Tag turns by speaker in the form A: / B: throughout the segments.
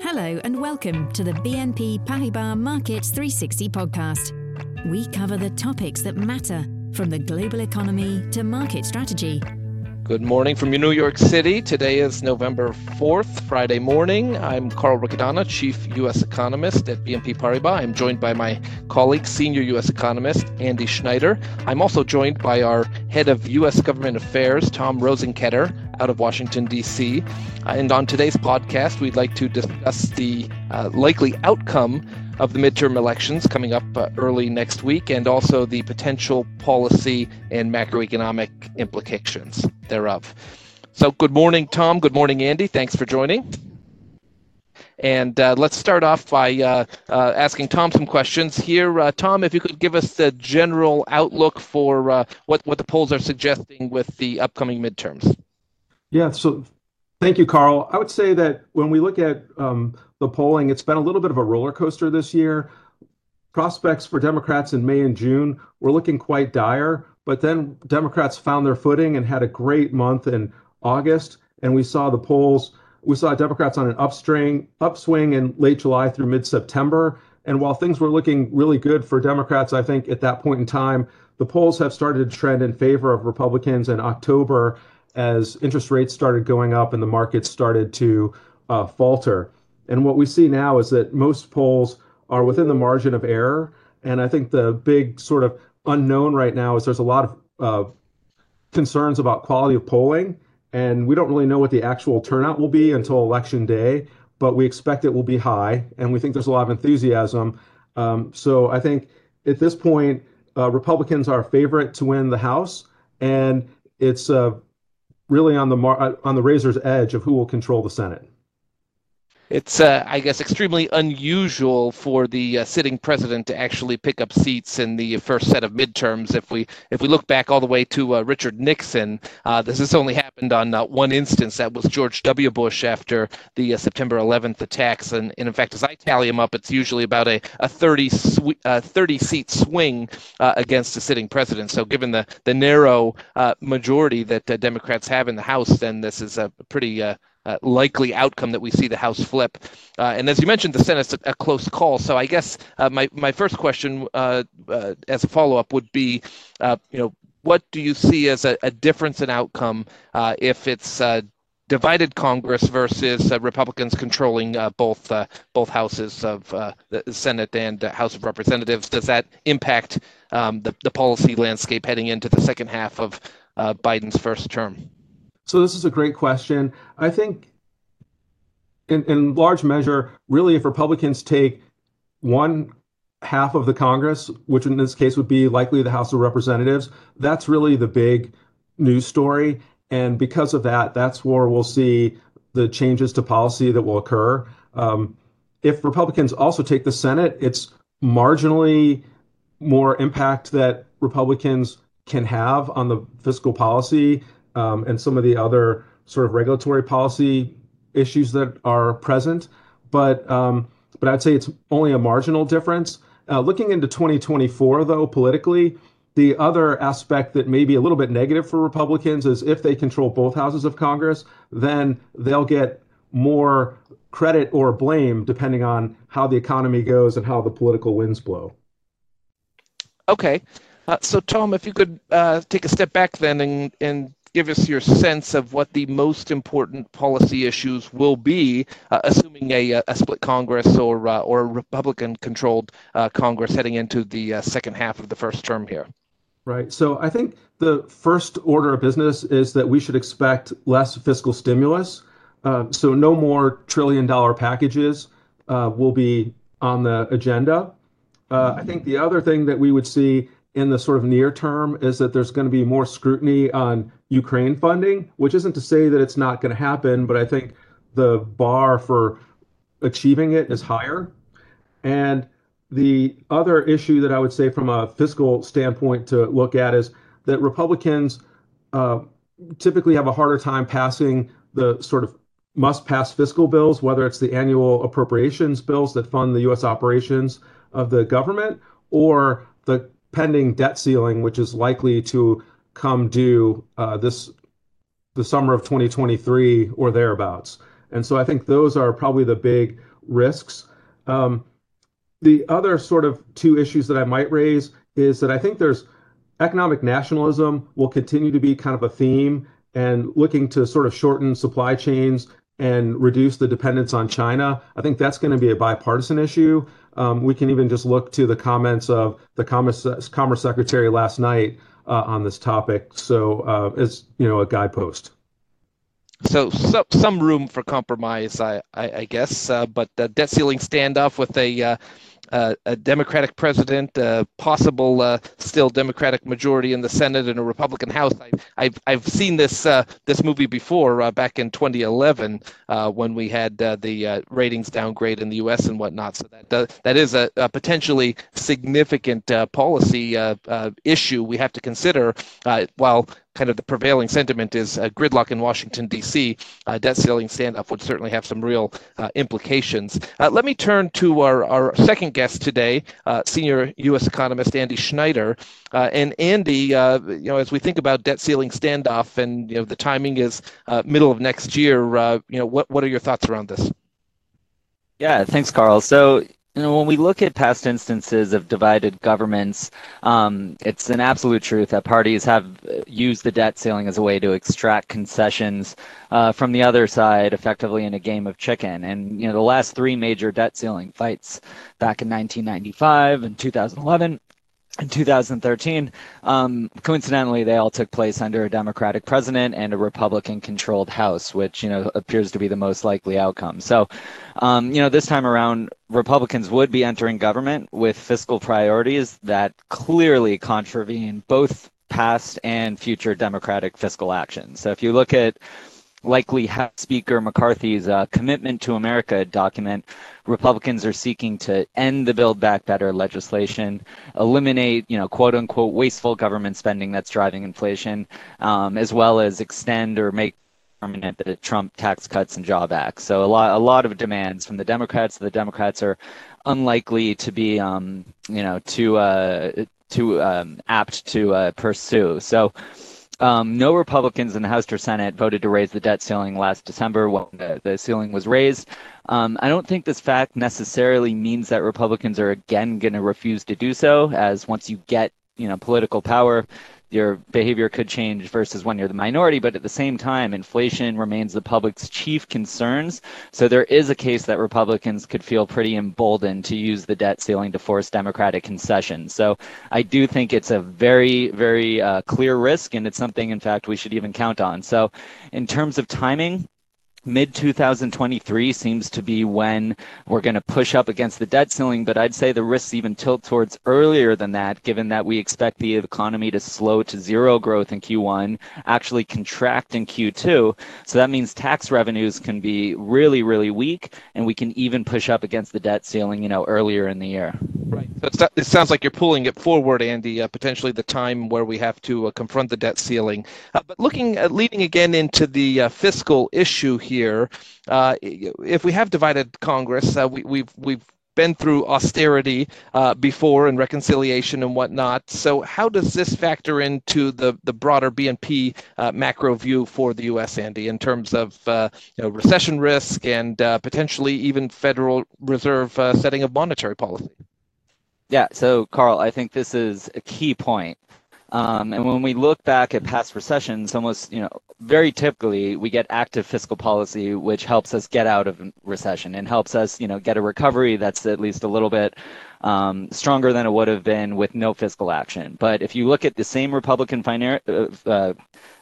A: Hello and welcome to the BNP Paribas Markets 360 podcast. We cover the topics that matter from the global economy to market strategy
B: Good morning from New York City. Today is November 4th, Friday morning. I'm Carl Riccadonna, Chief U.S. Economist at BNP Paribas. I'm joined by my colleague, Senior U.S. Economist Andy Schneider. I'm also joined by our Head of U.S. Government Affairs, Tom Rosenkoetter, out of Washington, D.C. And on today's podcast, we'd like to discuss the uh, likely outcome of the midterm elections coming up uh, early next week, and also the potential policy and macroeconomic implications thereof. So, good morning, Tom. Good morning, Andy. Thanks for joining. And uh, let's start off by uh, uh, asking Tom some questions here. Uh, Tom, if you could give us the general outlook for uh, what, what the polls are suggesting with the upcoming midterms.
C: Yeah, so thank you, Carl. I would say that when we look at um, the polling, it's been a little bit of a roller coaster this year. Prospects for Democrats in May and June were looking quite dire, but then Democrats found their footing and had a great month in August. And we saw the polls, we saw Democrats on an upswing in late July through mid September. And while things were looking really good for Democrats, I think at that point in time, the polls have started to trend in favor of Republicans in October as interest rates started going up and the markets started to uh, falter. And what we see now is that most polls are within the margin of error. And I think the big sort of unknown right now is there's a lot of uh, concerns about quality of polling. And we don't really know what the actual turnout will be until election day, but we expect it will be high. And we think there's a lot of enthusiasm. Um, so I think at this point, uh, Republicans are a favorite to win the House. And it's uh, really on the mar- uh, on the razor's edge of who will control the Senate
B: it's uh, I guess extremely unusual for the uh, sitting president to actually pick up seats in the first set of midterms. If we if we look back all the way to uh, Richard Nixon, uh, this has only happened on uh, one instance. That was George W. Bush after the uh, September 11th attacks, and, and, in fact, as I tally them up, it's usually about a, a 30 sw- 30 seat swing against the sitting president. So given the the narrow majority that Democrats have in the House, then this is a pretty uh, likely outcome that we see the House flip. Uh, and as you mentioned, the Senate's a, a close call. So I guess uh, my my first question, uh, uh, as a follow up, would be, uh, you know, what do you see as a, a difference in outcome if it's divided Congress versus Republicans controlling both both houses of the Senate and House of Representatives? Does that impact um, the the policy landscape heading into the second half of Biden's first term?
C: So this is a great question. I think in, in large measure, really, if Republicans take one half of the Congress, which in this case would be likely the House of Representatives, that's really the big news story. And because of that, that's where we'll see the changes to policy that will occur. Um, if Republicans also take the Senate, it's marginally more impact that Republicans can have on the fiscal policy and some of the other sort of regulatory policy issues that are present. But um, but I'd say it's only a marginal difference. Uh, looking into 2024, though, politically, the other aspect that may be a little bit negative for Republicans is if they control both houses of Congress, then they'll get more credit or blame depending on how the economy goes and how the political winds blow.
B: Okay. Uh, so, Tom, if you could uh, take a step back then and, and give us your sense of what the most important policy issues will be, uh, assuming a, a, split Congress or uh, or Republican-controlled uh, Congress heading into the uh, second half of the first term here.
C: Right. So I think the first order of business is that we should expect less fiscal stimulus. Uh, so no more trillion-dollar packages uh, will be on the agenda. I think the other thing that we would see in the sort of near term is that there's going to be more scrutiny on Ukraine funding, which isn't to say that it's not going to happen, but I think the bar for achieving it is higher. And the other issue that I would say from a fiscal standpoint to look at is that Republicans uh, typically have a harder time passing the sort of must pass fiscal bills, whether it's the annual appropriations bills that fund the U.S. operations of the government or the pending debt ceiling, which is likely to come due uh, this the summer of 2023 or thereabouts. And so I think those are probably the big risks. Um, the other sort of two issues that I might raise is that I think there's economic nationalism will continue to be kind of a theme and looking to sort of shorten supply chains and reduce the dependence on China. I think that's going to be a bipartisan issue. Um, we can even just look to the comments of the Commerce, Secretary last night on this topic. So uh, it's you know a guidepost.
B: So, so some room for compromise, I, I, I guess, uh, but the debt ceiling standoff with a uh, uh, a Democratic president, a possible uh, still Democratic majority in the Senate, and a Republican House. I, have I've seen this uh, this movie before uh, back in 2011 uh, when we had the ratings downgrade in the U.S. and whatnot. So that that is a, a potentially significant policy issue we have to consider. while kind of the prevailing sentiment is uh, gridlock in Washington, D.C., uh, debt ceiling standoff would certainly have some real uh, implications. Uh, let me turn to our, our second guest today, uh, senior U.S. economist Andy Schneider. And Andy, you know, as we think about debt ceiling standoff and, you know, the timing is middle of next year, you know, what, what are your thoughts around this?
D: Yeah, thanks, Carl. So, know, when we look at past instances of divided governments, um, it's an absolute truth that parties have used the debt ceiling as a way to extract concessions uh, from the other side, effectively in a game of chicken. And you know, the last three major debt ceiling fights back in 1995 and 2011 in 2013. Um, coincidentally, they all took place under a Democratic president and a Republican-controlled House, which you know appears to be the most likely outcome. So, um, you know, this time around, Republicans would be entering government with fiscal priorities that clearly contravene both past and future Democratic fiscal actions. So, if you look at likely House Speaker McCarthy's uh, Commitment to America document, Republicans are seeking to end the Build Back Better legislation, eliminate, you know, quote unquote, wasteful government spending that's driving inflation, um, as well as extend or make permanent the Trump tax cuts and job act. So a lot, a lot of demands from the Democrats. The Democrats are unlikely to be, um, you know, too uh, too um, apt to uh, pursue. So um, no Republicans in the House or Senate voted to raise the debt ceiling last December when the, the ceiling was raised. Um, I don't think this fact necessarily means that Republicans are again going to refuse to do so, as once you get you know political power, your behavior could change versus when you're the minority. But at the same time, inflation remains the public's chief concerns. So there is a case that Republicans could feel pretty emboldened to use the debt ceiling to force Democratic concessions. So I do think it's a very, very uh, clear risk, and it's something, in fact, we should even count on. So in terms of timing, mid 2023 seems to be when we're going to push up against the debt ceiling, but I'd say the risks even tilt towards earlier than that, given that we expect the economy to slow to zero growth in Q1, actually contract in Q2. So that means tax revenues can be really, really weak, and we can even push up against the debt ceiling, you know, earlier in the year.
B: Right. So it sounds like you're pulling it forward, Andy, uh, potentially the time where we have to uh, confront the debt ceiling. Uh, but looking at leading again into the uh, fiscal issue here here. Uh, if we have divided Congress, uh, we, we've we've been through austerity uh, before and reconciliation and whatnot. So, how does this factor into the the broader BNP uh, macro view for the U.S. Andy in terms of uh, you know, recession risk and uh, potentially even Federal Reserve uh, setting of monetary policy?
D: Yeah. So, Carl, I think this is a key point. Um, and when we look back at past recessions, almost, you know, very typically we get active fiscal policy, which helps us get out of recession and helps us, you know, get a recovery that's at least a little bit um, stronger than it would have been with no fiscal action. But if you look at the same Republican finan- uh, uh,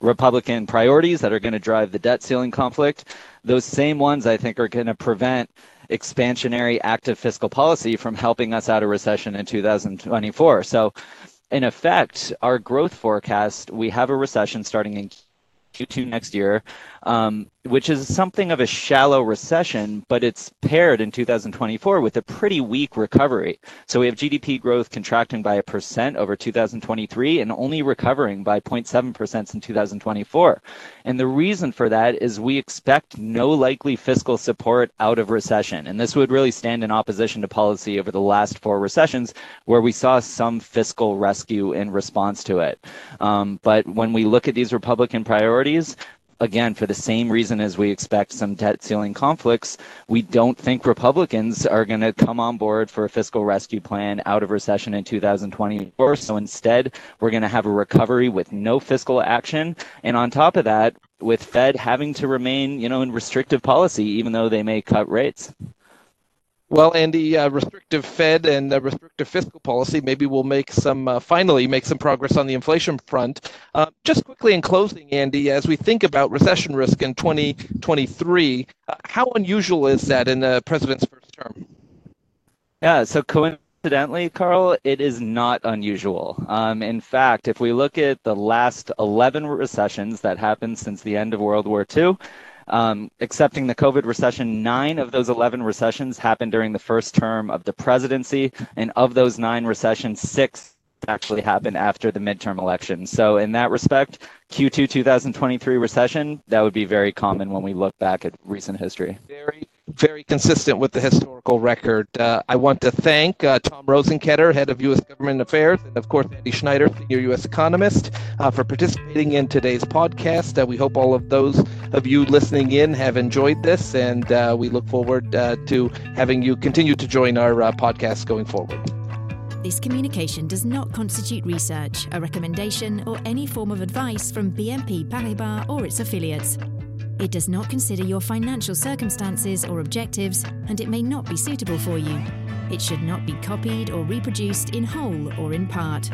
D: Republican priorities that are going to drive the debt ceiling conflict, those same ones I think are going to prevent expansionary active fiscal policy from helping us out of recession in 2024. So in effect, our growth forecast, we have a recession starting in Q2 next year, um, which is something of a shallow recession, but it's paired in 2024 with a pretty weak recovery. So we have GDP growth contracting by a percent over 2023 and only recovering by 0.7% in 2024. And the reason for that is we expect no likely fiscal support out of recession. And this would really stand in opposition to policy over the last four recessions where we saw some fiscal rescue in response to it. Um, but when we look at these Republican priorities, again, for the same reason as we expect some debt ceiling conflicts, we don't think Republicans are going to come on board for a fiscal rescue plan out of recession in 2024. So instead, we're going to have a recovery with no fiscal action. And on top of that, with Fed having to remain, you know, in restrictive policy, even though they may cut rates.
B: Well, Andy, uh, restrictive Fed and restrictive fiscal policy, maybe we'll make some, uh, finally make some progress on the inflation front. Uh, just quickly in closing, Andy, as we think about recession risk in 2023, uh, how unusual is that in the president's first term?
D: Yeah, so coincidentally, Carl, it is not unusual. Um, in fact, if we look at the last 11 recessions that happened since the end of World War II, um, the COVID recession, nine of those 11 recessions happened during the first term of the presidency. And of those nine recessions, six actually happened after the midterm election. So, in that respect, Q2 2023 recession, that would be very common when we look back at recent history.
B: Very very consistent with the historical record. Uh, I want to thank uh, Tom Rosenkoetter, head of U.S. Government Affairs, and of course Andy Schneider, senior U.S. economist, uh, for participating in today's podcast. Uh, we hope all of those of you listening in have enjoyed this, and uh, we look forward uh, to having you continue to join our podcast going forward.
A: This communication does not constitute research, a recommendation, or any form of advice from BNP Paribas or its affiliates. It does not consider your financial circumstances or objectives, and it may not be suitable for you. It should not be copied or reproduced in whole or in part.